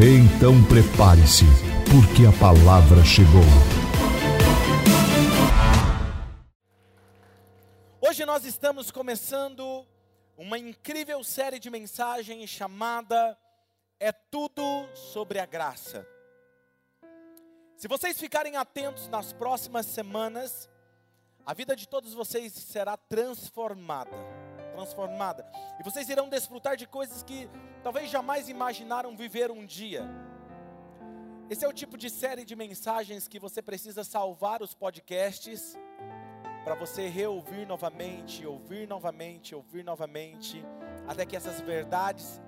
Então prepare-se, porque a palavra chegou. Hoje nós estamos começando uma incrível série de mensagens chamada É Tudo sobre a Graça. Se vocês ficarem atentos nas próximas semanas, a vida de todos vocês será transformada transformada. E vocês irão desfrutar de coisas que talvez jamais imaginaram viver um dia. Esse é o tipo de série de mensagens que você precisa salvar os podcasts para você reouvir novamente, ouvir novamente, ouvir novamente, até que essas verdades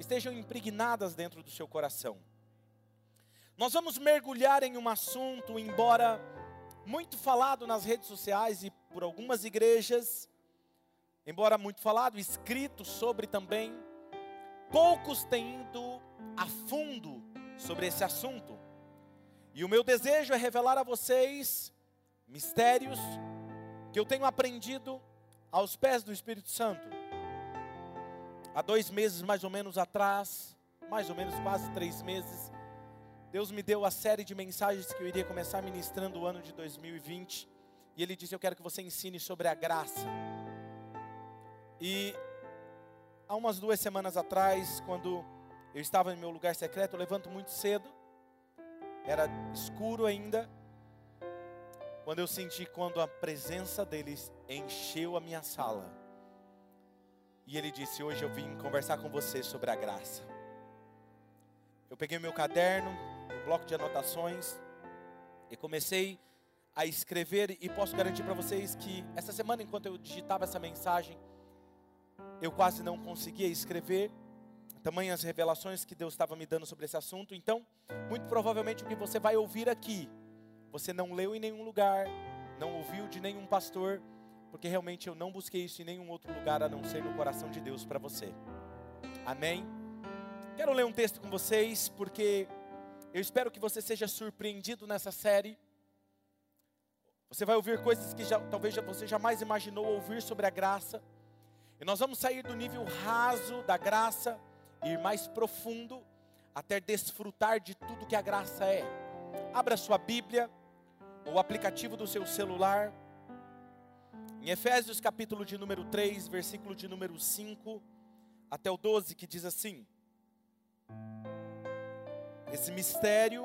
estejam impregnadas dentro do seu coração. Nós vamos mergulhar em um assunto, embora muito falado nas redes sociais e por algumas igrejas, embora muito falado, escrito sobre também, poucos têm ido a fundo sobre esse assunto. E o meu desejo é revelar a vocês mistérios que eu tenho aprendido aos pés do Espírito Santo. Há dois meses mais ou menos atrás, mais ou menos quase três meses, Deus me deu a série de mensagens que eu iria começar ministrando o ano de 2020. E Ele disse: Eu quero que você ensine sobre a graça. E há umas duas semanas atrás, quando eu estava em meu lugar secreto, eu levanto muito cedo, era escuro ainda, quando eu senti quando a presença deles encheu a minha sala. E ele disse: Hoje eu vim conversar com você sobre a graça. Eu peguei meu caderno, meu bloco de anotações, e comecei a escrever. E posso garantir para vocês que essa semana, enquanto eu digitava essa mensagem, eu quase não conseguia escrever, tamanhas revelações que Deus estava me dando sobre esse assunto. Então, muito provavelmente o que você vai ouvir aqui, você não leu em nenhum lugar, não ouviu de nenhum pastor, porque realmente eu não busquei isso em nenhum outro lugar a não ser no coração de Deus para você. Amém? Quero ler um texto com vocês, porque eu espero que você seja surpreendido nessa série. Você vai ouvir coisas que já, talvez você jamais imaginou ouvir sobre a graça. E nós vamos sair do nível raso da graça ir mais profundo até desfrutar de tudo que a graça é. Abra sua Bíblia, o aplicativo do seu celular. Em Efésios capítulo de número 3, versículo de número 5 até o 12, que diz assim: Esse mistério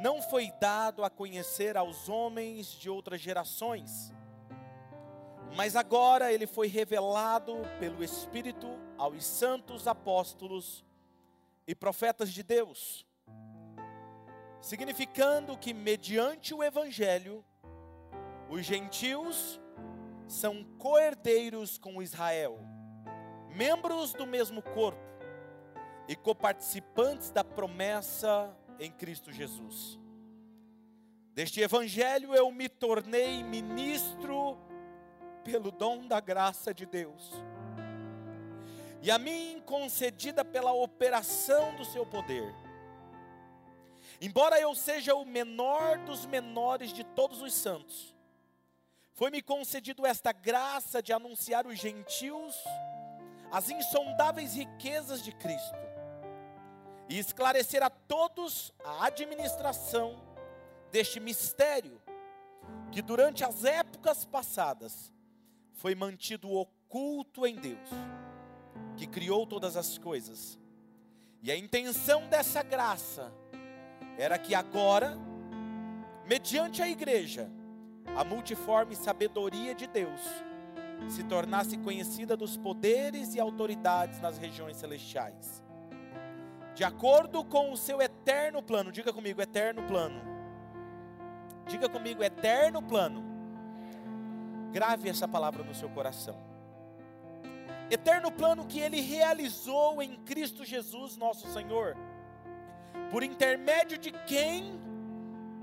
não foi dado a conhecer aos homens de outras gerações, mas agora ele foi revelado pelo Espírito aos santos apóstolos e profetas de Deus, significando que, mediante o Evangelho, os gentios são coerdeiros com Israel, membros do mesmo corpo e coparticipantes da promessa em Cristo Jesus. Deste Evangelho eu me tornei ministro pelo dom da graça de Deus, e a mim concedida pela operação do seu poder. Embora eu seja o menor dos menores de todos os santos, foi-me concedido esta graça de anunciar os gentios as insondáveis riquezas de Cristo e esclarecer a todos a administração deste mistério que durante as épocas passadas foi mantido oculto em Deus, que criou todas as coisas. E a intenção dessa graça era que agora, mediante a igreja, a multiforme sabedoria de Deus se tornasse conhecida dos poderes e autoridades nas regiões celestiais. De acordo com o seu eterno plano, diga comigo, eterno plano. Diga comigo, eterno plano Grave essa palavra no seu coração. eterno plano que ele realizou em Cristo Jesus, nosso Senhor, por intermédio de quem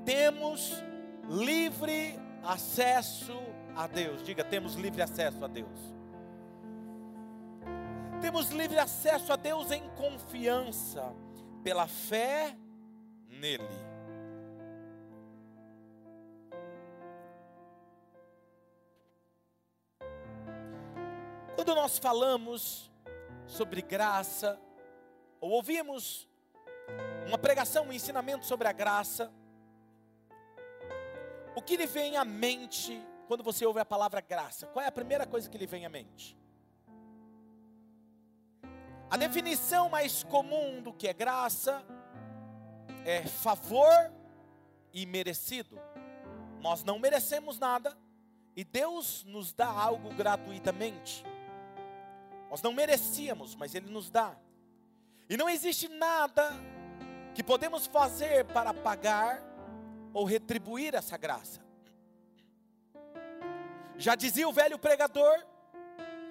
temos livre acesso a Deus. Diga, temos livre acesso a Deus. Temos livre acesso a Deus em confiança, pela fé nele. Quando nós falamos sobre graça, ou ouvimos uma pregação, um ensinamento sobre a graça, o que lhe vem à mente quando você ouve a palavra graça? Qual é a primeira coisa que lhe vem à mente? A definição mais comum do que é graça é favor e merecido. Nós não merecemos nada e Deus nos dá algo gratuitamente. Nós não merecíamos, mas Ele nos dá. E não existe nada que podemos fazer para pagar ou retribuir essa graça. Já dizia o velho pregador: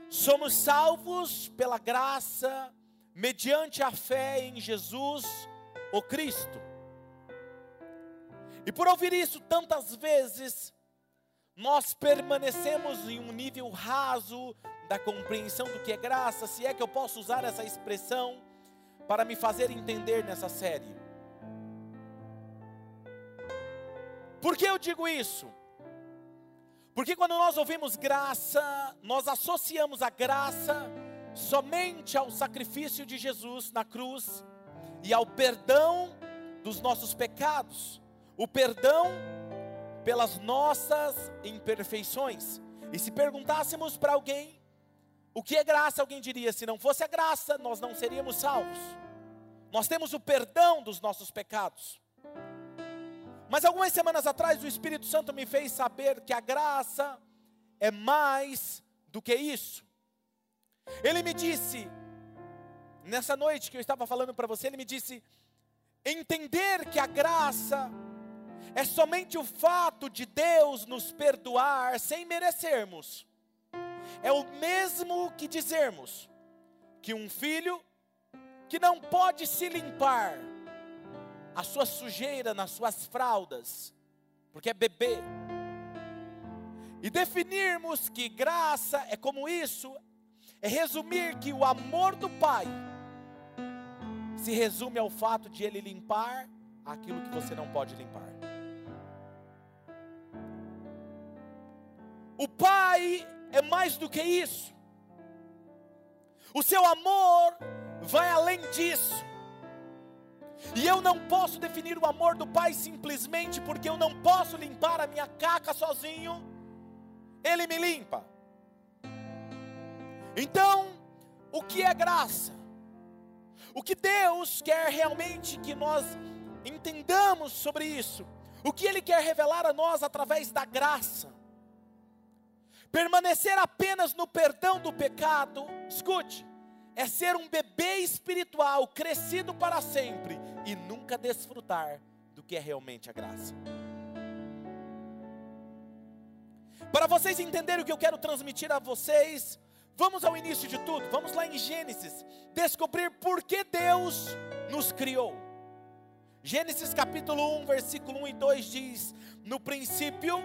somos salvos pela graça, mediante a fé em Jesus, o Cristo. E por ouvir isso tantas vezes, nós permanecemos em um nível raso da compreensão do que é graça, se é que eu posso usar essa expressão para me fazer entender nessa série. Por que eu digo isso? Porque quando nós ouvimos graça, nós associamos a graça somente ao sacrifício de Jesus na cruz e ao perdão dos nossos pecados, o perdão pelas nossas imperfeições. E se perguntássemos para alguém o que é graça, alguém diria: se não fosse a graça, nós não seríamos salvos. Nós temos o perdão dos nossos pecados. Mas algumas semanas atrás o Espírito Santo me fez saber que a graça é mais do que isso. Ele me disse, nessa noite que eu estava falando para você, ele me disse: entender que a graça é somente o fato de Deus nos perdoar sem merecermos, é o mesmo que dizermos que um filho que não pode se limpar, a sua sujeira nas suas fraldas, porque é bebê. E definirmos que graça é como isso, é resumir que o amor do Pai se resume ao fato de Ele limpar aquilo que você não pode limpar. O Pai é mais do que isso. O seu amor vai além disso. E eu não posso definir o amor do Pai simplesmente porque eu não posso limpar a minha caca sozinho. Ele me limpa. Então, o que é graça? O que Deus quer realmente que nós entendamos sobre isso? O que Ele quer revelar a nós através da graça? Permanecer apenas no perdão do pecado, escute, é ser um bebê espiritual crescido para sempre e nunca desfrutar do que é realmente a graça. Para vocês entenderem o que eu quero transmitir a vocês, vamos ao início de tudo, vamos lá em Gênesis, descobrir por que Deus nos criou. Gênesis capítulo 1, versículo 1 e 2 diz: No princípio,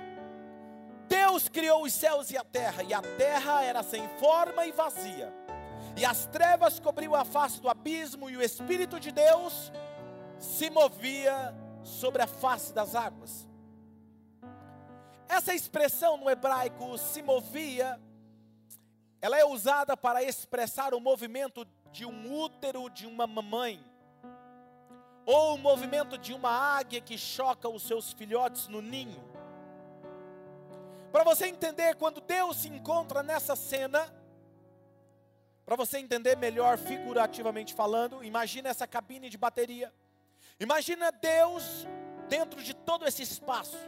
Deus criou os céus e a terra, e a terra era sem forma e vazia, e as trevas cobriam a face do abismo, e o Espírito de Deus se movia sobre a face das águas. Essa expressão no hebraico se movia, ela é usada para expressar o movimento de um útero de uma mamãe, ou o movimento de uma águia que choca os seus filhotes no ninho. Para você entender, quando Deus se encontra nessa cena, para você entender melhor figurativamente falando, imagina essa cabine de bateria. Imagina Deus dentro de todo esse espaço.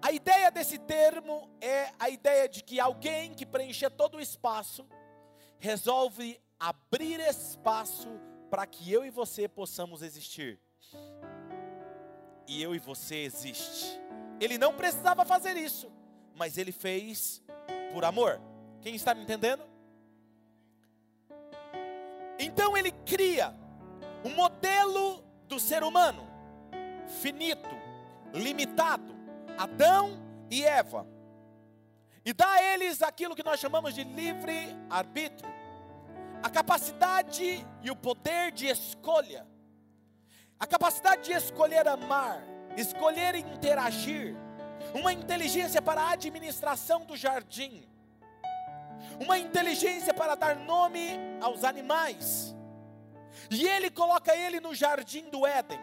A ideia desse termo é a ideia de que alguém que preencher todo o espaço resolve abrir espaço para que eu e você possamos existir. E eu e você existe. Ele não precisava fazer isso, mas ele fez por amor. Quem está me entendendo? Então ele cria um modelo do ser humano, finito, limitado, Adão e Eva, e dá a eles aquilo que nós chamamos de livre arbítrio, a capacidade e o poder de escolha, a capacidade de escolher amar, escolher interagir, uma inteligência para a administração do jardim, uma inteligência para dar nome aos animais. E ele coloca ele no jardim do Éden.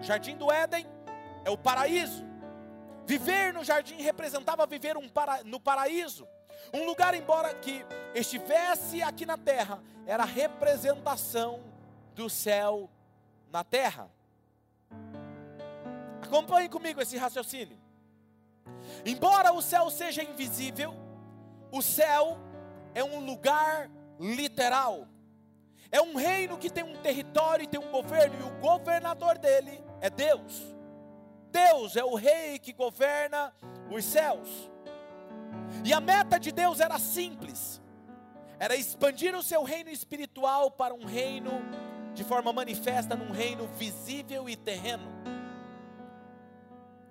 O jardim do Éden é o paraíso. Viver no jardim representava viver um para, no paraíso. Um lugar, embora que estivesse aqui na terra, era representação do céu na terra. Acompanhe comigo esse raciocínio. Embora o céu seja invisível, o céu é um lugar literal. É um reino que tem um território e tem um governo, e o governador dele é Deus. Deus é o rei que governa os céus. E a meta de Deus era simples: era expandir o seu reino espiritual para um reino de forma manifesta, num reino visível e terreno.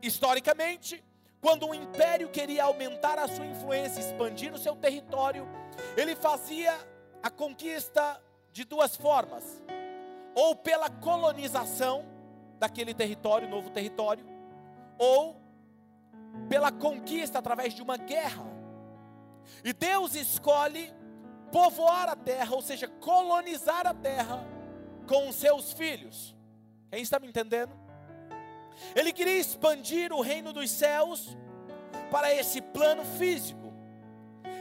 Historicamente, quando um império queria aumentar a sua influência, expandir o seu território, ele fazia a conquista de duas formas: ou pela colonização daquele território, novo território, ou pela conquista através de uma guerra. E Deus escolhe povoar a terra, ou seja, colonizar a terra com os seus filhos. Quem está me entendendo? Ele queria expandir o reino dos céus para esse plano físico.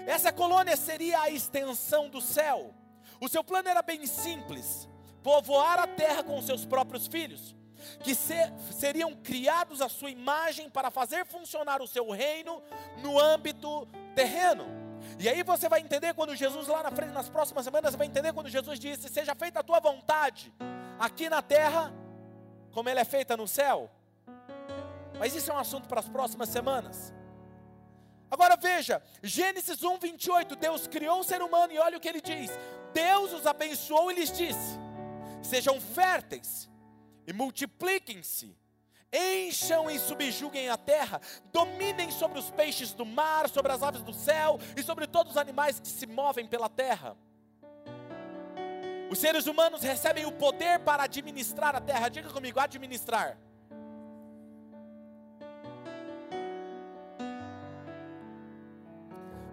Essa colônia seria a extensão do céu. O seu plano era bem simples: povoar a terra com seus próprios filhos, que ser, seriam criados à sua imagem para fazer funcionar o seu reino no âmbito terreno. E aí você vai entender quando Jesus lá na frente, nas próximas semanas, vai entender quando Jesus disse: Seja feita a tua vontade, aqui na terra, como ela é feita no céu. Mas isso é um assunto para as próximas semanas. Agora veja, Gênesis 1, 28, Deus criou o ser humano e olha o que ele diz: Deus os abençoou e lhes disse: Sejam férteis e multipliquem-se, encham e subjuguem a terra, dominem sobre os peixes do mar, sobre as aves do céu e sobre todos os animais que se movem pela terra. Os seres humanos recebem o poder para administrar a terra, diga comigo: administrar.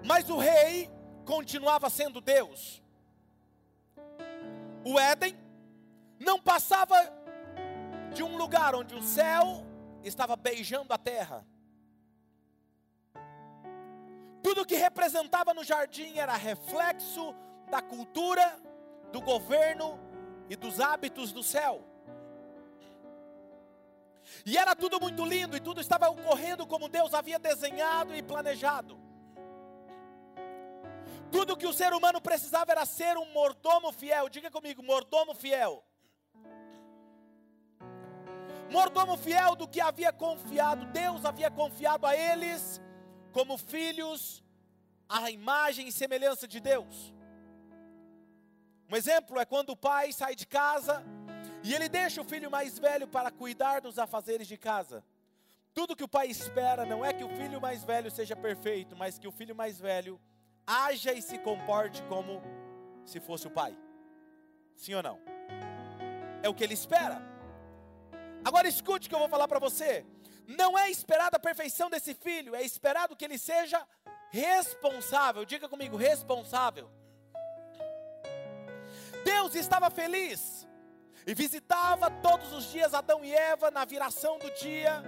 Mas o rei continuava sendo Deus. O Éden não passava de um lugar onde o céu estava beijando a terra. Tudo que representava no jardim era reflexo da cultura, do governo e dos hábitos do céu. E era tudo muito lindo e tudo estava ocorrendo como Deus havia desenhado e planejado. Tudo que o ser humano precisava era ser um mordomo fiel. Diga comigo, mordomo fiel. Mordomo fiel do que havia confiado, Deus havia confiado a eles como filhos, à imagem e semelhança de Deus. Um exemplo é quando o pai sai de casa e ele deixa o filho mais velho para cuidar dos afazeres de casa. Tudo que o pai espera não é que o filho mais velho seja perfeito, mas que o filho mais velho haja e se comporte como se fosse o pai. Sim ou não? É o que ele espera. Agora escute o que eu vou falar para você. Não é esperada a perfeição desse filho, é esperado que ele seja responsável. Diga comigo, responsável. Deus estava feliz e visitava todos os dias Adão e Eva na viração do dia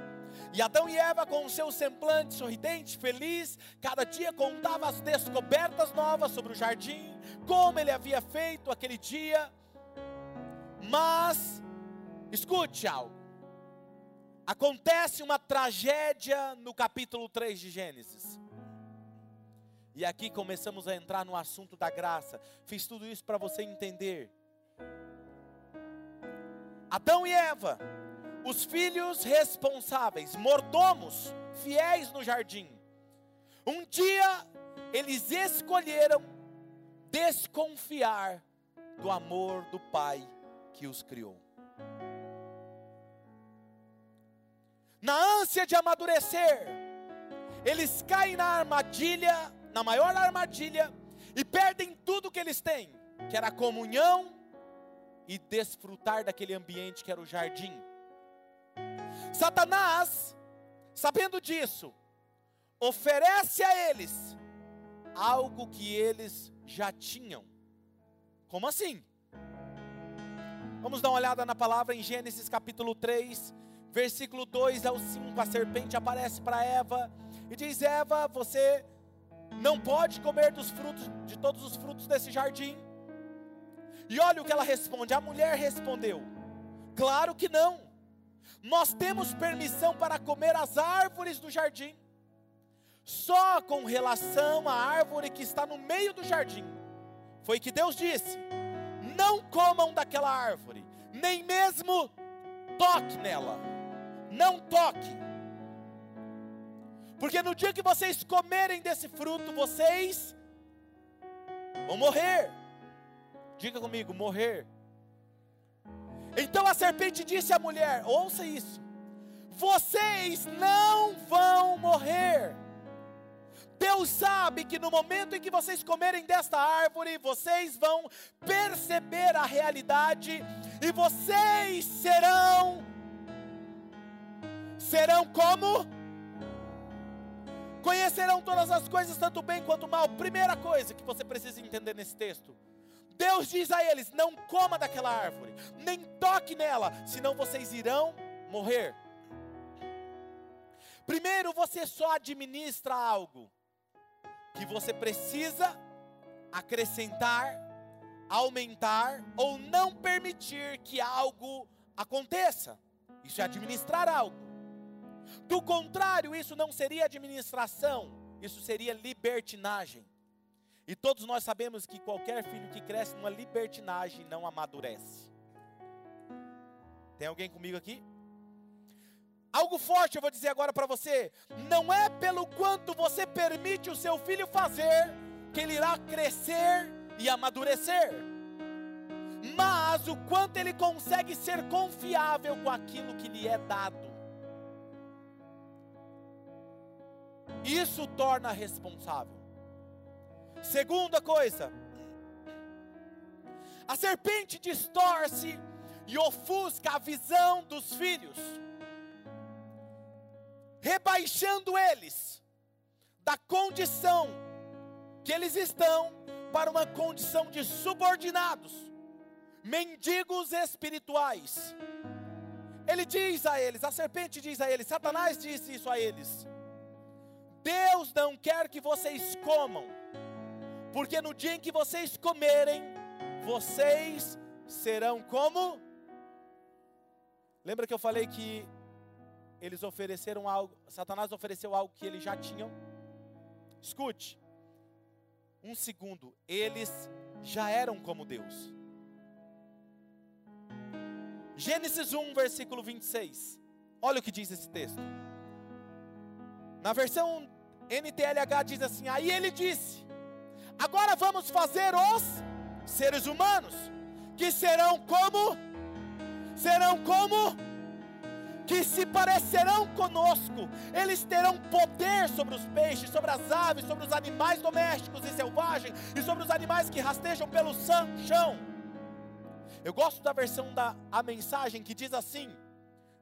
e Adão e Eva, com o seu semblante sorridente, feliz, cada dia contava as descobertas novas sobre o jardim, como ele havia feito aquele dia. Mas, escute algo. Acontece uma tragédia no capítulo 3 de Gênesis. E aqui começamos a entrar no assunto da graça. Fiz tudo isso para você entender. Adão e Eva os filhos responsáveis, mordomos, fiéis no jardim. Um dia eles escolheram desconfiar do amor do Pai que os criou. Na ânsia de amadurecer, eles caem na armadilha, na maior armadilha, e perdem tudo que eles têm, que era a comunhão e desfrutar daquele ambiente que era o jardim. Satanás, sabendo disso, oferece a eles algo que eles já tinham. Como assim? Vamos dar uma olhada na palavra em Gênesis capítulo 3, versículo 2 ao 5. A serpente aparece para Eva e diz: Eva, você não pode comer dos frutos, de todos os frutos desse jardim. E olha o que ela responde. A mulher respondeu: Claro que não. Nós temos permissão para comer as árvores do jardim, só com relação à árvore que está no meio do jardim. Foi que Deus disse: Não comam daquela árvore, nem mesmo toque nela. Não toque. Porque no dia que vocês comerem desse fruto, vocês vão morrer. Diga comigo, morrer. Então a serpente disse à mulher: Ouça isso. Vocês não vão morrer. Deus sabe que no momento em que vocês comerem desta árvore, vocês vão perceber a realidade e vocês serão serão como conhecerão todas as coisas tanto bem quanto mal. Primeira coisa que você precisa entender nesse texto. Deus diz a eles: não coma daquela árvore, nem toque nela, senão vocês irão morrer. Primeiro, você só administra algo que você precisa acrescentar, aumentar ou não permitir que algo aconteça. Isso é administrar algo. Do contrário, isso não seria administração, isso seria libertinagem. E todos nós sabemos que qualquer filho que cresce numa libertinagem não amadurece. Tem alguém comigo aqui? Algo forte eu vou dizer agora para você. Não é pelo quanto você permite o seu filho fazer que ele irá crescer e amadurecer, mas o quanto ele consegue ser confiável com aquilo que lhe é dado. Isso torna responsável. Segunda coisa, a serpente distorce e ofusca a visão dos filhos rebaixando eles da condição que eles estão para uma condição de subordinados, mendigos espirituais. Ele diz a eles, a serpente diz a eles, Satanás disse isso a eles: Deus não quer que vocês comam, porque no dia em que vocês comerem, vocês serão como? Lembra que eu falei que eles ofereceram algo, Satanás ofereceu algo que eles já tinham. Escute, um segundo, eles já eram como Deus. Gênesis 1, versículo 26. Olha o que diz esse texto. Na versão NTLH diz assim: Aí ele disse: Agora vamos fazer os seres humanos, que serão como? Serão como? que se parecerão conosco, eles terão poder sobre os peixes, sobre as aves, sobre os animais domésticos e selvagens, e sobre os animais que rastejam pelo chão. Eu gosto da versão da a mensagem que diz assim: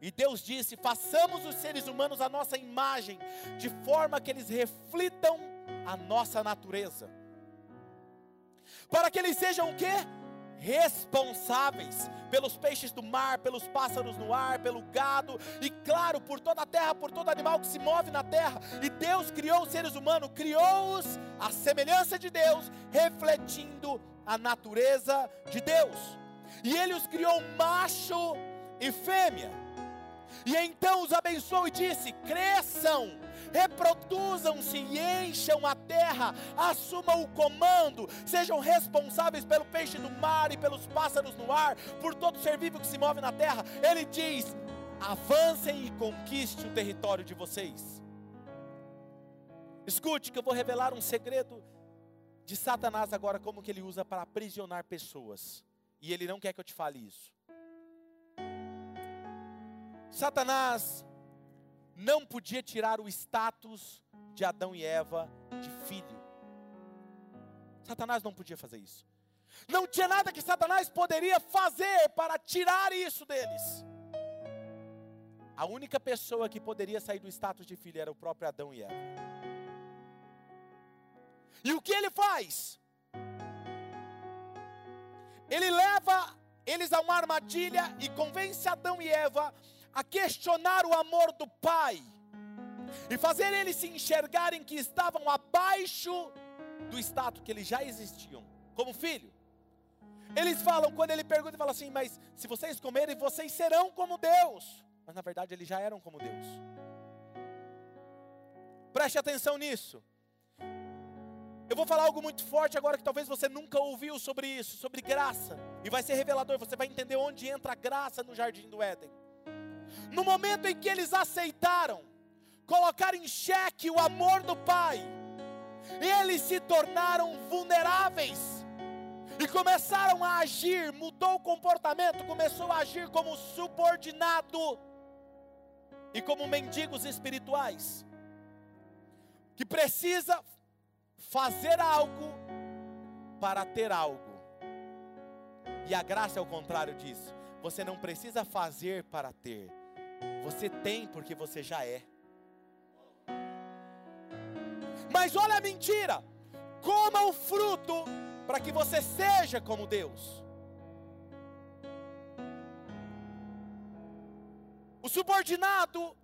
E Deus disse: façamos os seres humanos a nossa imagem, de forma que eles reflitam a nossa natureza. Para que eles sejam o quê? responsáveis pelos peixes do mar, pelos pássaros no ar, pelo gado e, claro, por toda a terra, por todo animal que se move na terra. E Deus criou os seres humanos, criou-os à semelhança de Deus, refletindo a natureza de Deus. E Ele os criou macho e fêmea. E então os abençoou e disse: cresçam reproduzam-se e encham a terra, assumam o comando, sejam responsáveis pelo peixe do mar e pelos pássaros no ar, por todo ser vivo que se move na terra. Ele diz: avancem e conquiste o território de vocês. Escute que eu vou revelar um segredo de Satanás agora, como que ele usa para aprisionar pessoas. E ele não quer que eu te fale isso. Satanás não podia tirar o status de Adão e Eva de filho. Satanás não podia fazer isso. Não tinha nada que Satanás poderia fazer para tirar isso deles. A única pessoa que poderia sair do status de filho era o próprio Adão e Eva. E o que ele faz? Ele leva eles a uma armadilha e convence Adão e Eva a questionar o amor do Pai e fazer eles se enxergarem que estavam abaixo do status que eles já existiam como filho. Eles falam, quando ele pergunta, ele fala assim: Mas se vocês comerem, vocês serão como Deus. Mas na verdade eles já eram como Deus. Preste atenção nisso. Eu vou falar algo muito forte agora que talvez você nunca ouviu sobre isso, sobre graça. E vai ser revelador, você vai entender onde entra a graça no jardim do Éden. No momento em que eles aceitaram colocar em xeque o amor do Pai, eles se tornaram vulneráveis e começaram a agir, mudou o comportamento, começou a agir como subordinado e como mendigos espirituais, que precisa fazer algo para ter algo. E a graça é o contrário disso. Você não precisa fazer para ter. Você tem porque você já é. Mas olha a mentira. Coma o fruto para que você seja como Deus. O subordinado,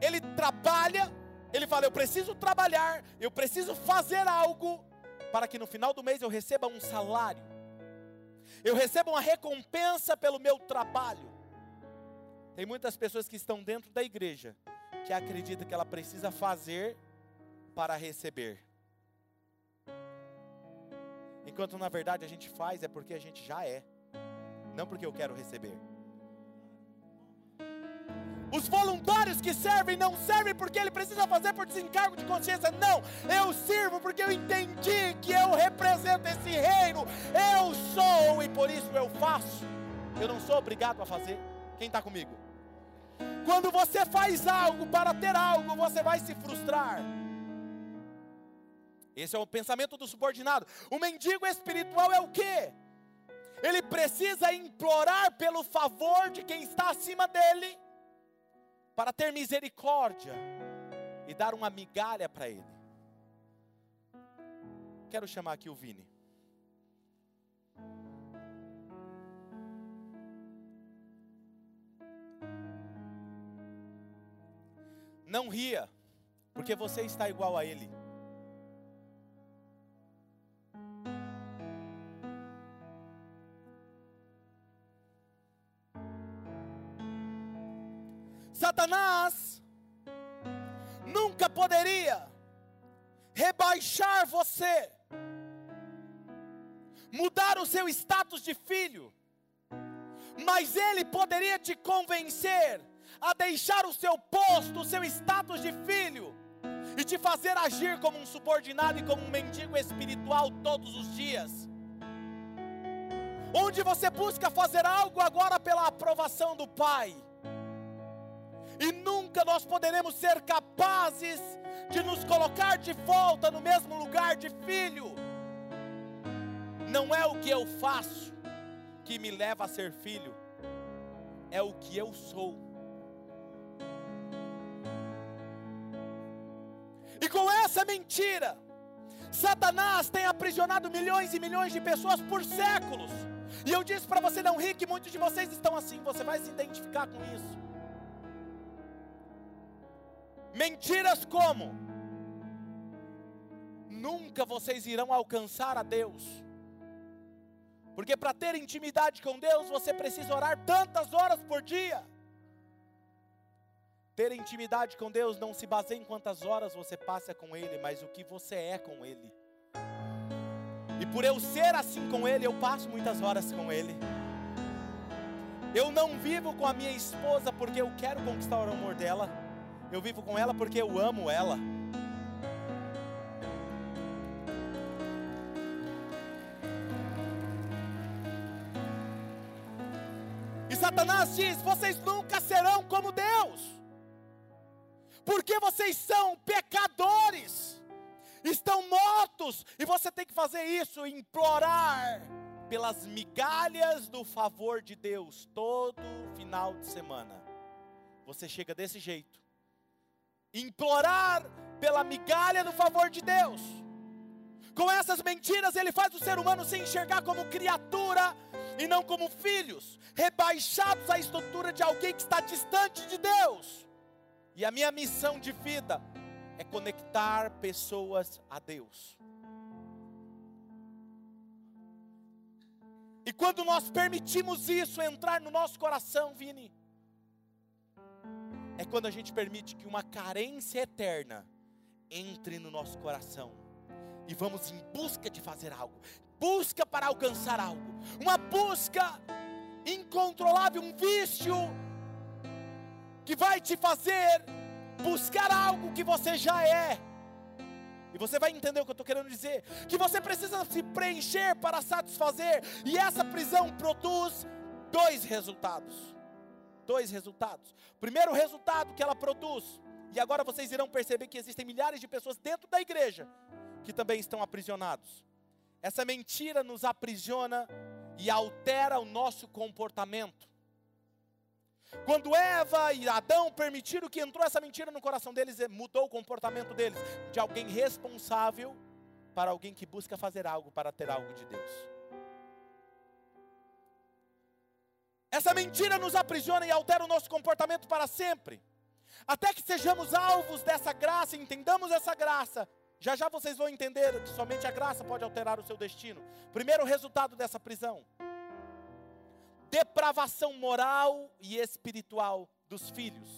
ele trabalha, ele fala: Eu preciso trabalhar, eu preciso fazer algo, para que no final do mês eu receba um salário, eu receba uma recompensa pelo meu trabalho. Tem muitas pessoas que estão dentro da igreja que acreditam que ela precisa fazer para receber. Enquanto na verdade a gente faz é porque a gente já é, não porque eu quero receber. Os voluntários que servem não servem porque ele precisa fazer por desencargo de consciência. Não, eu sirvo porque eu entendi que eu represento esse reino. Eu sou e por isso eu faço. Eu não sou obrigado a fazer. Quem está comigo? Quando você faz algo para ter algo, você vai se frustrar. Esse é o pensamento do subordinado. O mendigo espiritual é o que? Ele precisa implorar pelo favor de quem está acima dele para ter misericórdia e dar uma migalha para ele. Quero chamar aqui o Vini. Não ria, porque você está igual a ele. Satanás nunca poderia rebaixar você, mudar o seu status de filho, mas ele poderia te convencer a deixar o seu posto, o seu status de filho, e te fazer agir como um subordinado e como um mendigo espiritual todos os dias. Onde você busca fazer algo agora pela aprovação do Pai e nunca nós poderemos ser capazes de nos colocar de volta no mesmo lugar de filho. Não é o que eu faço que me leva a ser filho, é o que eu sou. Essa mentira, Satanás tem aprisionado milhões e milhões de pessoas por séculos. E eu disse para você não que muitos de vocês estão assim, você vai se identificar com isso. Mentiras como? Nunca vocês irão alcançar a Deus. Porque para ter intimidade com Deus, você precisa orar tantas horas por dia. Ter intimidade com Deus não se baseia em quantas horas você passa com Ele, mas o que você é com Ele. E por eu ser assim com Ele, eu passo muitas horas com Ele. Eu não vivo com a minha esposa porque eu quero conquistar o amor dela. Eu vivo com ela porque eu amo ela. E Satanás diz: vocês nunca serão como Deus porque vocês são pecadores, estão mortos, e você tem que fazer isso, implorar pelas migalhas do favor de Deus todo final de semana. Você chega desse jeito, implorar pela migalha do favor de Deus. Com essas mentiras, ele faz o ser humano se enxergar como criatura e não como filhos, rebaixados à estrutura de alguém que está distante de Deus. E a minha missão de vida é conectar pessoas a Deus. E quando nós permitimos isso entrar no nosso coração, Vini, é quando a gente permite que uma carência eterna entre no nosso coração e vamos em busca de fazer algo, busca para alcançar algo, uma busca incontrolável, um vício que vai te fazer buscar algo que você já é. E você vai entender o que eu estou querendo dizer. Que você precisa se preencher para satisfazer. E essa prisão produz dois resultados. Dois resultados. Primeiro resultado que ela produz. E agora vocês irão perceber que existem milhares de pessoas dentro da igreja que também estão aprisionados. Essa mentira nos aprisiona e altera o nosso comportamento. Quando Eva e Adão permitiram que entrou essa mentira no coração deles, mudou o comportamento deles de alguém responsável para alguém que busca fazer algo para ter algo de Deus. Essa mentira nos aprisiona e altera o nosso comportamento para sempre. Até que sejamos alvos dessa graça, entendamos essa graça já já vocês vão entender que somente a graça pode alterar o seu destino. Primeiro resultado dessa prisão: depravação moral e espiritual dos filhos.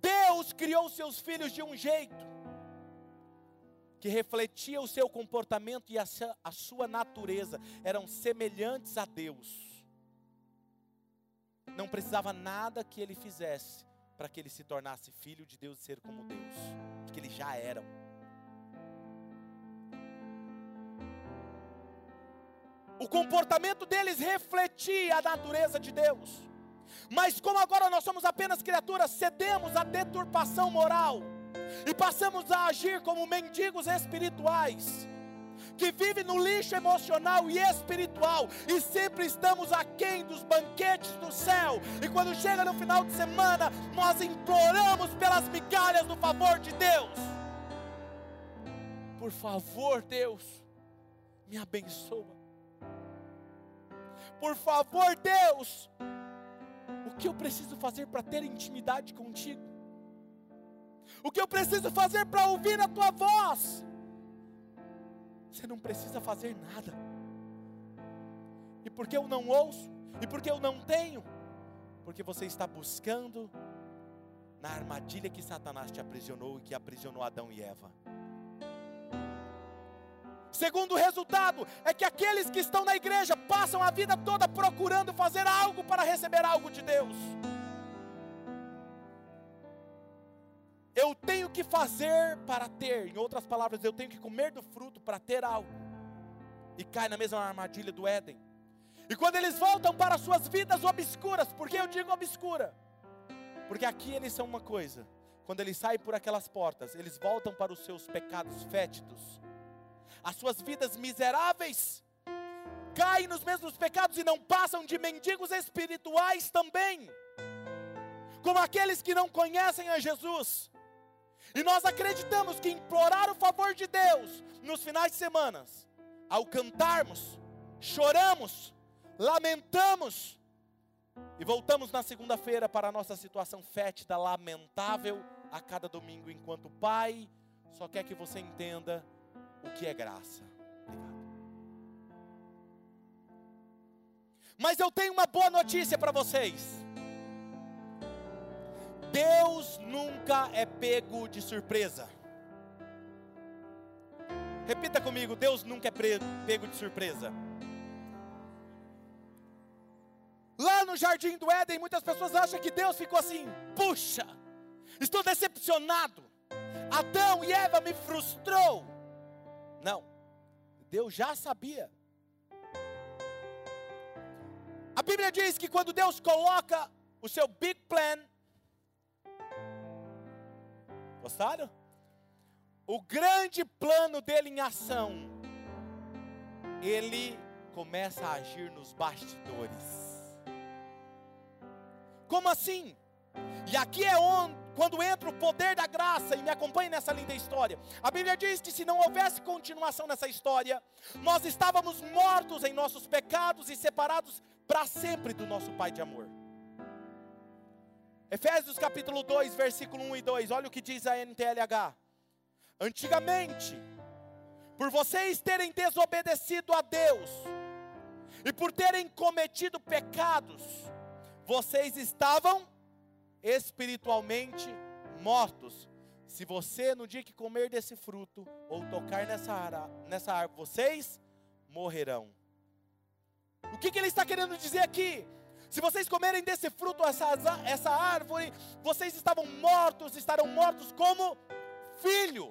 Deus criou seus filhos de um jeito que refletia o seu comportamento e a sua natureza, eram semelhantes a Deus. Não precisava nada que ele fizesse para que ele se tornasse filho de Deus e ser como Deus, porque eles já eram. O comportamento deles refletia a natureza de Deus. Mas como agora nós somos apenas criaturas, cedemos à deturpação moral e passamos a agir como mendigos espirituais, que vivem no lixo emocional e espiritual, e sempre estamos aquém dos banquetes do céu, e quando chega no final de semana, nós imploramos pelas migalhas do favor de Deus. Por favor, Deus, me abençoa. Por favor, Deus, o que eu preciso fazer para ter intimidade contigo? O que eu preciso fazer para ouvir a tua voz? Você não precisa fazer nada. E porque eu não ouço? E porque eu não tenho? Porque você está buscando na armadilha que Satanás te aprisionou e que aprisionou Adão e Eva. Segundo resultado é que aqueles que estão na igreja passam a vida toda procurando fazer algo para receber algo de Deus. Eu tenho que fazer para ter, em outras palavras, eu tenho que comer do fruto para ter algo. E cai na mesma armadilha do Éden. E quando eles voltam para suas vidas obscuras, por que eu digo obscura? Porque aqui eles são uma coisa. Quando eles saem por aquelas portas, eles voltam para os seus pecados fétidos as suas vidas miseráveis, caem nos mesmos pecados e não passam de mendigos espirituais também, como aqueles que não conhecem a Jesus. E nós acreditamos que implorar o favor de Deus nos finais de semana, ao cantarmos, choramos, lamentamos e voltamos na segunda-feira para a nossa situação fétida, lamentável a cada domingo, enquanto o Pai só quer que você entenda o que é graça. Obrigado. Mas eu tenho uma boa notícia para vocês. Deus nunca é pego de surpresa. Repita comigo: Deus nunca é pego de surpresa. Lá no jardim do Éden, muitas pessoas acham que Deus ficou assim: puxa, estou decepcionado. Adão e Eva me frustrou. Não. Deus já sabia. A Bíblia diz que quando Deus coloca o seu big plan, gostaram? O grande plano dele em ação, ele começa a agir nos bastidores. Como assim? E aqui é onde, quando entra o poder da graça, e me acompanhe nessa linda história. A Bíblia diz que se não houvesse continuação nessa história, nós estávamos mortos em nossos pecados e separados para sempre do nosso Pai de amor. Efésios capítulo 2, versículo 1 e 2, olha o que diz a NTLH. Antigamente, por vocês terem desobedecido a Deus, e por terem cometido pecados, vocês estavam espiritualmente mortos. Se você, no dia que comer desse fruto, ou tocar nessa, ara, nessa árvore, vocês morrerão. O que, que ele está querendo dizer aqui? Se vocês comerem desse fruto, essa, essa árvore, vocês estavam mortos, estarão mortos como filho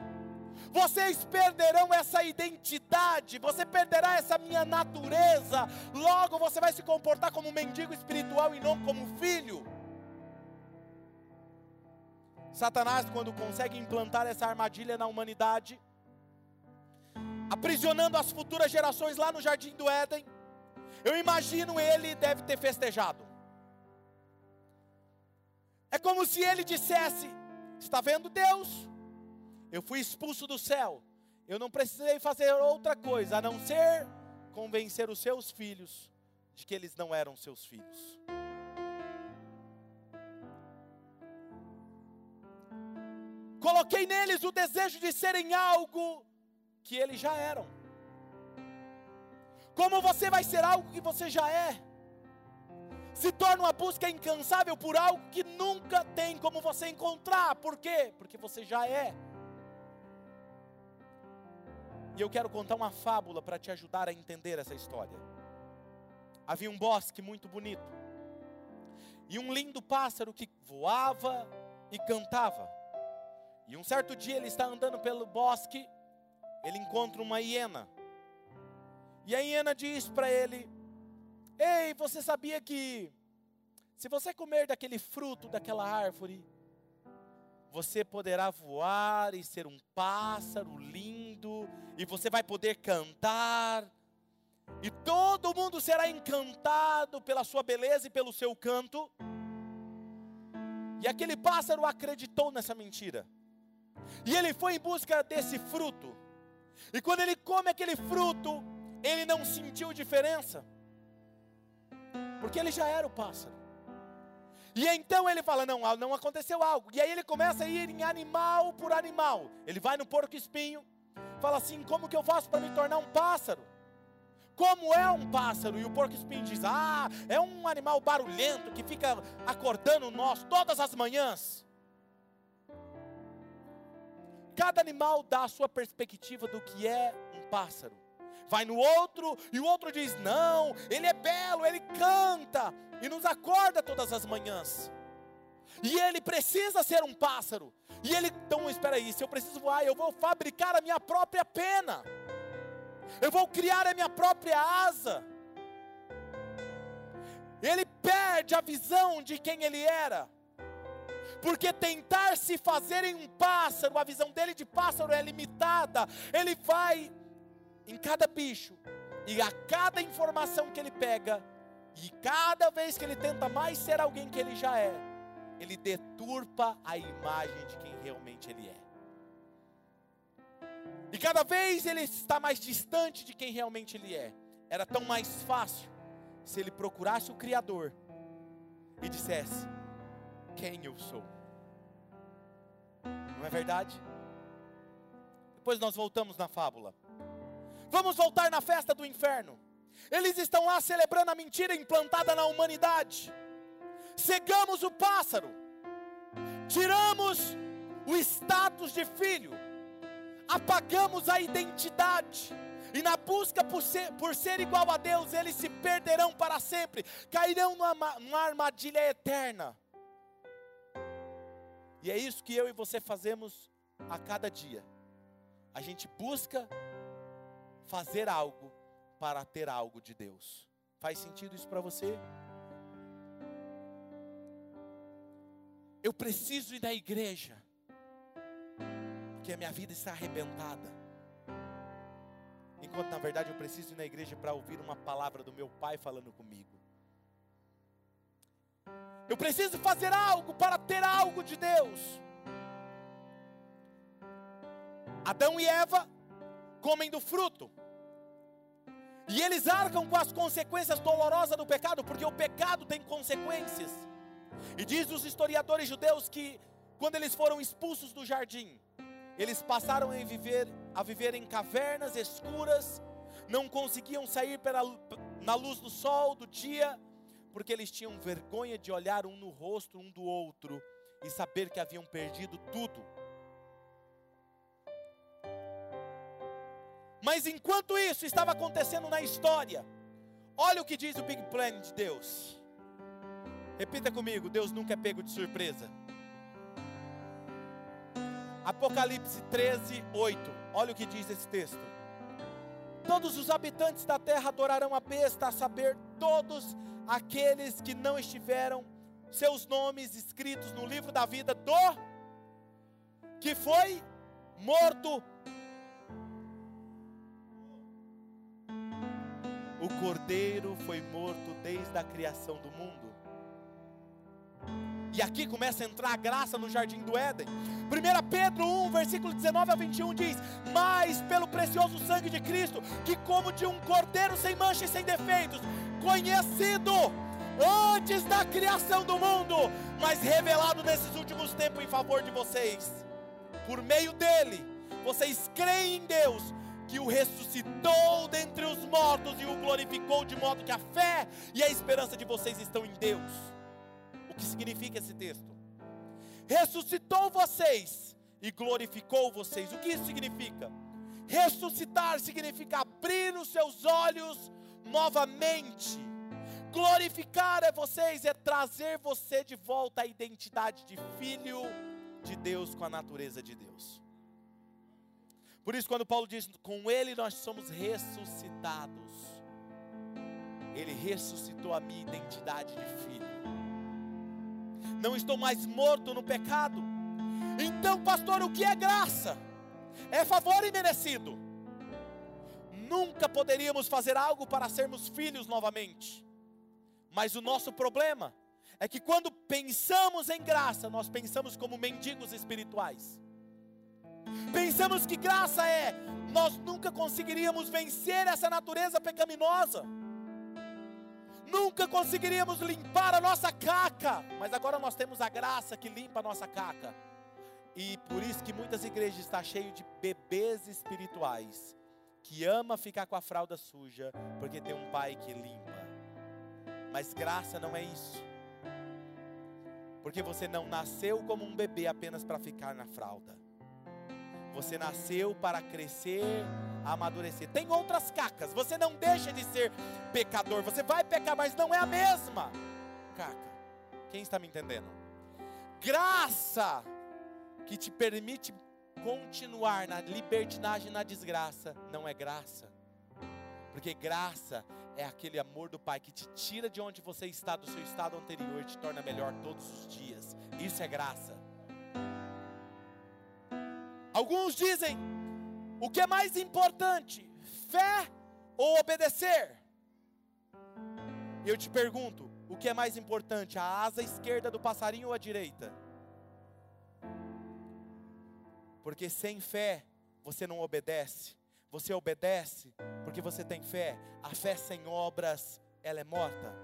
vocês perderão essa identidade, você perderá essa minha natureza, logo você vai se comportar como um mendigo espiritual e não como filho. Satanás, quando consegue implantar essa armadilha na humanidade, aprisionando as futuras gerações lá no jardim do Éden, eu imagino ele deve ter festejado. É como se ele dissesse: Está vendo Deus? Eu fui expulso do céu. Eu não precisei fazer outra coisa a não ser convencer os seus filhos de que eles não eram seus filhos. Coloquei neles o desejo de serem algo que eles já eram. Como você vai ser algo que você já é? Se torna uma busca incansável por algo que nunca tem como você encontrar. Por quê? Porque você já é. E eu quero contar uma fábula para te ajudar a entender essa história. Havia um bosque muito bonito. E um lindo pássaro que voava e cantava. E um certo dia ele está andando pelo bosque, ele encontra uma hiena. E a hiena diz para ele: Ei, você sabia que se você comer daquele fruto daquela árvore, você poderá voar e ser um pássaro lindo, e você vai poder cantar, e todo mundo será encantado pela sua beleza e pelo seu canto. E aquele pássaro acreditou nessa mentira, e ele foi em busca desse fruto, e quando ele come aquele fruto, ele não sentiu diferença, porque ele já era o pássaro. E então ele fala: não, não aconteceu algo. E aí ele começa a ir em animal por animal. Ele vai no porco espinho, fala assim: como que eu faço para me tornar um pássaro? Como é um pássaro? E o porco espinho diz: ah, é um animal barulhento que fica acordando nós todas as manhãs. Cada animal dá a sua perspectiva do que é um pássaro. Vai no outro e o outro diz: não, ele é belo, ele canta e nos acorda todas as manhãs. E ele precisa ser um pássaro. E ele, então, espera aí, se eu preciso voar, eu vou fabricar a minha própria pena. Eu vou criar a minha própria asa. Ele perde a visão de quem ele era. Porque tentar se fazer em um pássaro, a visão dele de pássaro é limitada. Ele vai em cada bicho, e a cada informação que ele pega, e cada vez que ele tenta mais ser alguém que ele já é, ele deturpa a imagem de quem realmente ele é. E cada vez ele está mais distante de quem realmente ele é. Era tão mais fácil se ele procurasse o Criador e dissesse: Quem eu sou? Não é verdade? Depois nós voltamos na fábula. Vamos voltar na festa do inferno. Eles estão lá celebrando a mentira implantada na humanidade. Cegamos o pássaro, tiramos o status de filho, apagamos a identidade, e na busca por ser, por ser igual a Deus, eles se perderão para sempre, cairão numa, numa armadilha eterna. E é isso que eu e você fazemos a cada dia. A gente busca fazer algo para ter algo de Deus. Faz sentido isso para você? Eu preciso ir na igreja, porque a minha vida está arrebentada. Enquanto na verdade eu preciso ir na igreja para ouvir uma palavra do meu pai falando comigo. Eu preciso fazer algo para ter algo de Deus. Adão e Eva comem do fruto. E eles arcam com as consequências dolorosas do pecado, porque o pecado tem consequências. E diz os historiadores judeus que quando eles foram expulsos do jardim, eles passaram a viver, a viver em cavernas escuras, não conseguiam sair pela, na luz do sol, do dia, porque eles tinham vergonha de olhar um no rosto um do outro e saber que haviam perdido tudo. Mas enquanto isso estava acontecendo na história, olha o que diz o Big Plan de Deus. Repita comigo: Deus nunca é pego de surpresa. Apocalipse 13, 8. Olha o que diz esse texto. Todos os habitantes da terra adorarão a besta, a saber, todos aqueles que não estiveram seus nomes escritos no livro da vida do que foi morto. O cordeiro foi morto desde a criação do mundo. E aqui começa a entrar a graça no jardim do Éden. 1 Pedro 1, versículo 19 a 21 diz: Mas pelo precioso sangue de Cristo, que como de um cordeiro sem mancha e sem defeitos, conhecido antes da criação do mundo, mas revelado nesses últimos tempos em favor de vocês. Por meio dele, vocês creem em Deus, que o ressuscitou dentre os mortos e o glorificou, de modo que a fé e a esperança de vocês estão em Deus. O que significa esse texto? Ressuscitou vocês e glorificou vocês. O que isso significa? Ressuscitar significa abrir os seus olhos novamente. Glorificar é vocês, é trazer você de volta à identidade de filho de Deus com a natureza de Deus. Por isso, quando Paulo diz, com Ele nós somos ressuscitados, Ele ressuscitou a minha identidade de filho. Não estou mais morto no pecado. Então, pastor, o que é graça? É favor imerecido. Nunca poderíamos fazer algo para sermos filhos novamente. Mas o nosso problema é que quando pensamos em graça, nós pensamos como mendigos espirituais. Pensamos que graça é, nós nunca conseguiríamos vencer essa natureza pecaminosa. Nunca conseguiríamos limpar a nossa caca, mas agora nós temos a graça que limpa a nossa caca. E por isso que muitas igrejas estão cheias de bebês espirituais que ama ficar com a fralda suja porque tem um pai que limpa. Mas graça não é isso. Porque você não nasceu como um bebê apenas para ficar na fralda. Você nasceu para crescer, amadurecer. Tem outras cacas. Você não deixa de ser pecador. Você vai pecar, mas não é a mesma caca. Quem está me entendendo? Graça que te permite continuar na libertinagem, na desgraça, não é graça. Porque graça é aquele amor do Pai que te tira de onde você está, do seu estado anterior, e te torna melhor todos os dias. Isso é graça. Alguns dizem: o que é mais importante, fé ou obedecer? Eu te pergunto: o que é mais importante, a asa esquerda do passarinho ou a direita? Porque sem fé você não obedece. Você obedece porque você tem fé. A fé sem obras, ela é morta.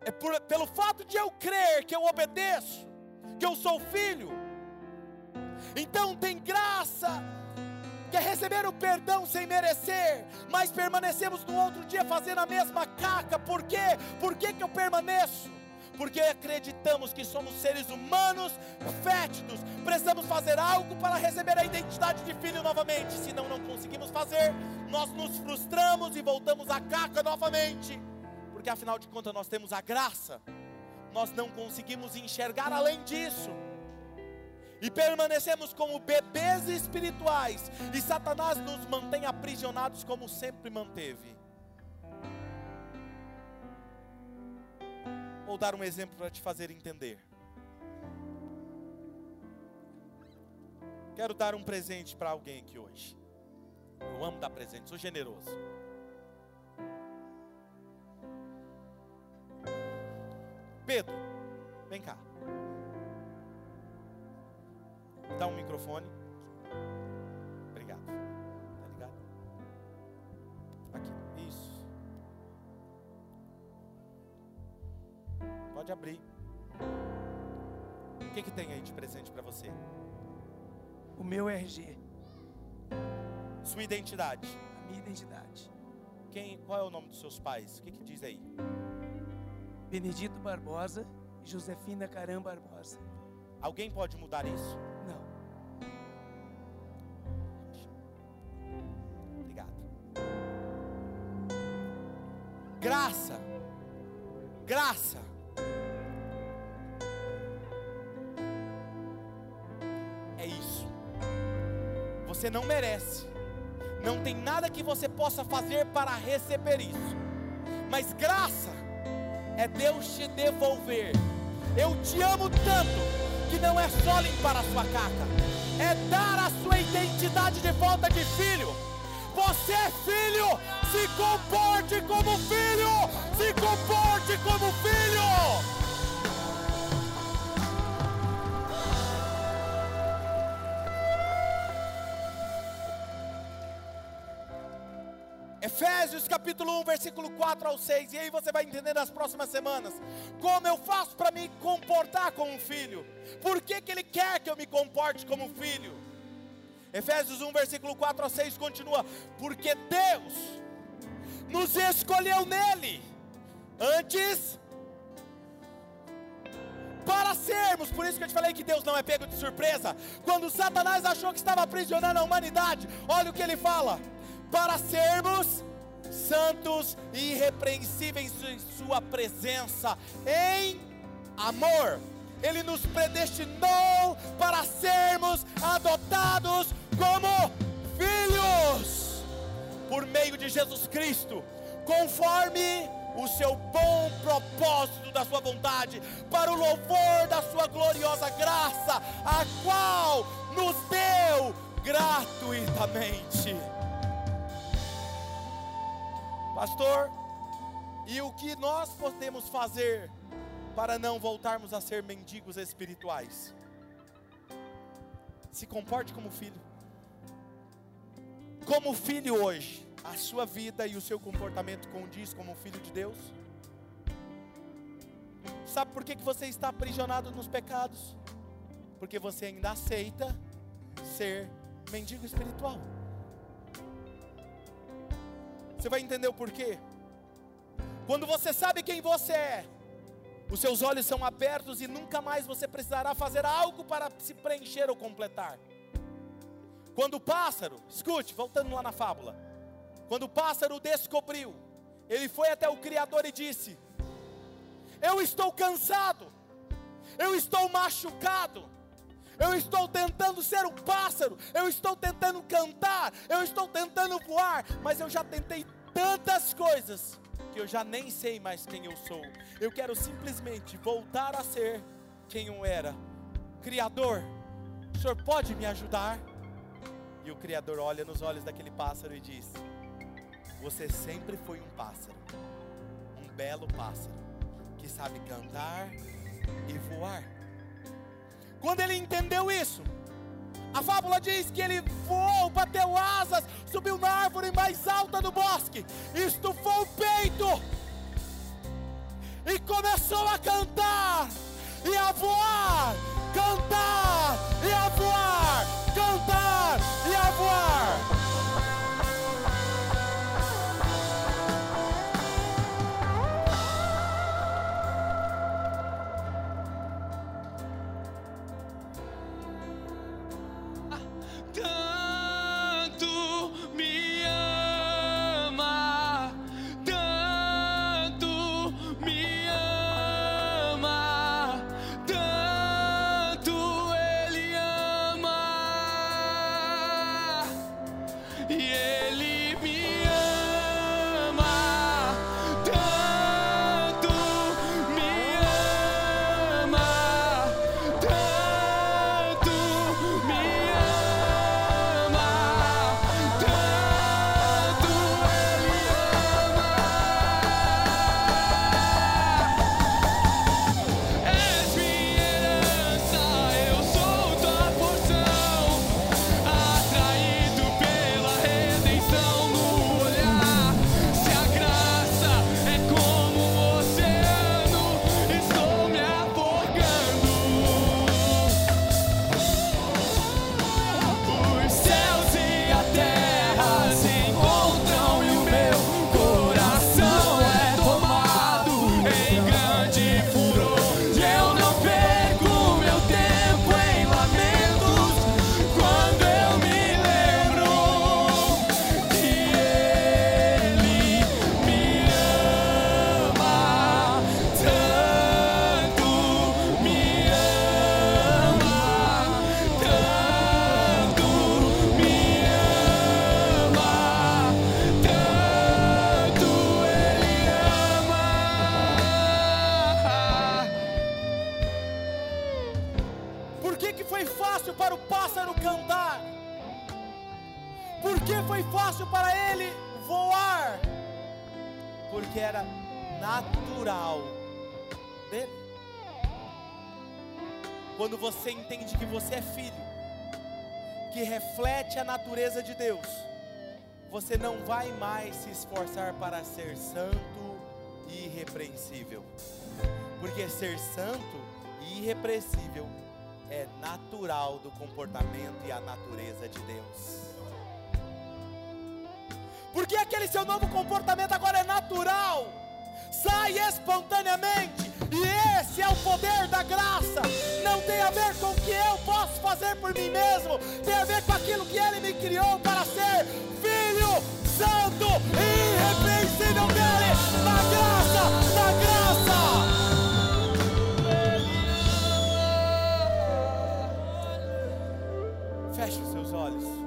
É por, pelo fato de eu crer que eu obedeço, que eu sou filho. Então tem graça, que é receber o perdão sem merecer, mas permanecemos no outro dia fazendo a mesma caca. Por quê? Por que, que eu permaneço? Porque acreditamos que somos seres humanos fétidos, precisamos fazer algo para receber a identidade de filho novamente. Se não, não conseguimos fazer, nós nos frustramos e voltamos à caca novamente, porque afinal de contas nós temos a graça, nós não conseguimos enxergar além disso. E permanecemos como bebês espirituais, e Satanás nos mantém aprisionados como sempre manteve. Vou dar um exemplo para te fazer entender. Quero dar um presente para alguém aqui hoje. Eu amo dar presente, sou generoso. Pedro, vem cá. Dá um microfone. Pode abrir. O que, que tem aí de presente para você? O meu RG, Sua identidade. a minha identidade. Quem, qual é o nome dos seus pais? O que, que diz aí? Benedito Barbosa e Josefina Caram Barbosa. Alguém pode mudar isso? Não merece. Não tem nada que você possa fazer para receber isso. Mas graça é Deus te devolver. Eu te amo tanto que não é só limpar a sua caca, é dar a sua identidade de volta de filho. Você é filho, se comporte como filho, se comporte como filho. Efésios capítulo 1, versículo 4 ao 6. E aí você vai entender nas próximas semanas como eu faço para me comportar como um filho. Por que, que ele quer que eu me comporte como um filho? Efésios 1, versículo 4 ao 6 continua: Porque Deus nos escolheu nele antes para sermos, por isso que eu te falei que Deus não é pego de surpresa. Quando Satanás achou que estava aprisionando a humanidade, olha o que ele fala: para sermos santos e irrepreensíveis em Sua presença, em amor. Ele nos predestinou para sermos adotados como filhos, por meio de Jesus Cristo, conforme o seu bom propósito da sua vontade, para o louvor da sua gloriosa graça, a qual nos deu gratuitamente. Pastor, e o que nós podemos fazer para não voltarmos a ser mendigos espirituais? Se comporte como filho. Como filho hoje, a sua vida e o seu comportamento condiz como filho de Deus? Sabe por que, que você está aprisionado nos pecados? Porque você ainda aceita ser mendigo espiritual. Você vai entender o porquê? Quando você sabe quem você é, os seus olhos são abertos e nunca mais você precisará fazer algo para se preencher ou completar. Quando o pássaro, escute, voltando lá na fábula, quando o pássaro descobriu, ele foi até o Criador e disse: Eu estou cansado, eu estou machucado, eu estou tentando ser um pássaro, eu estou tentando cantar, eu estou tentando voar, mas eu já tentei tantas coisas que eu já nem sei mais quem eu sou. Eu quero simplesmente voltar a ser quem eu era. Criador, o Senhor pode me ajudar? E o Criador olha nos olhos daquele pássaro e diz: Você sempre foi um pássaro, um belo pássaro, que sabe cantar e voar. Quando ele entendeu isso, a fábula diz que ele voou, bateu asas, subiu na árvore mais alta do bosque, estufou o peito e começou a cantar e a voar, cantar e a voar, cantar e a voar. Você entende que você é filho, que reflete a natureza de Deus, você não vai mais se esforçar para ser santo e irrepreensível, porque ser santo e irrepreensível é natural do comportamento e a natureza de Deus. Porque aquele seu novo comportamento agora é natural, sai espontaneamente, e esse é o poder da graça. Não tem a ver com o que eu posso fazer por mim mesmo, tem a ver com aquilo que Ele me criou para ser filho santo e irrepreensível dele, na graça, na graça. Feche os seus olhos.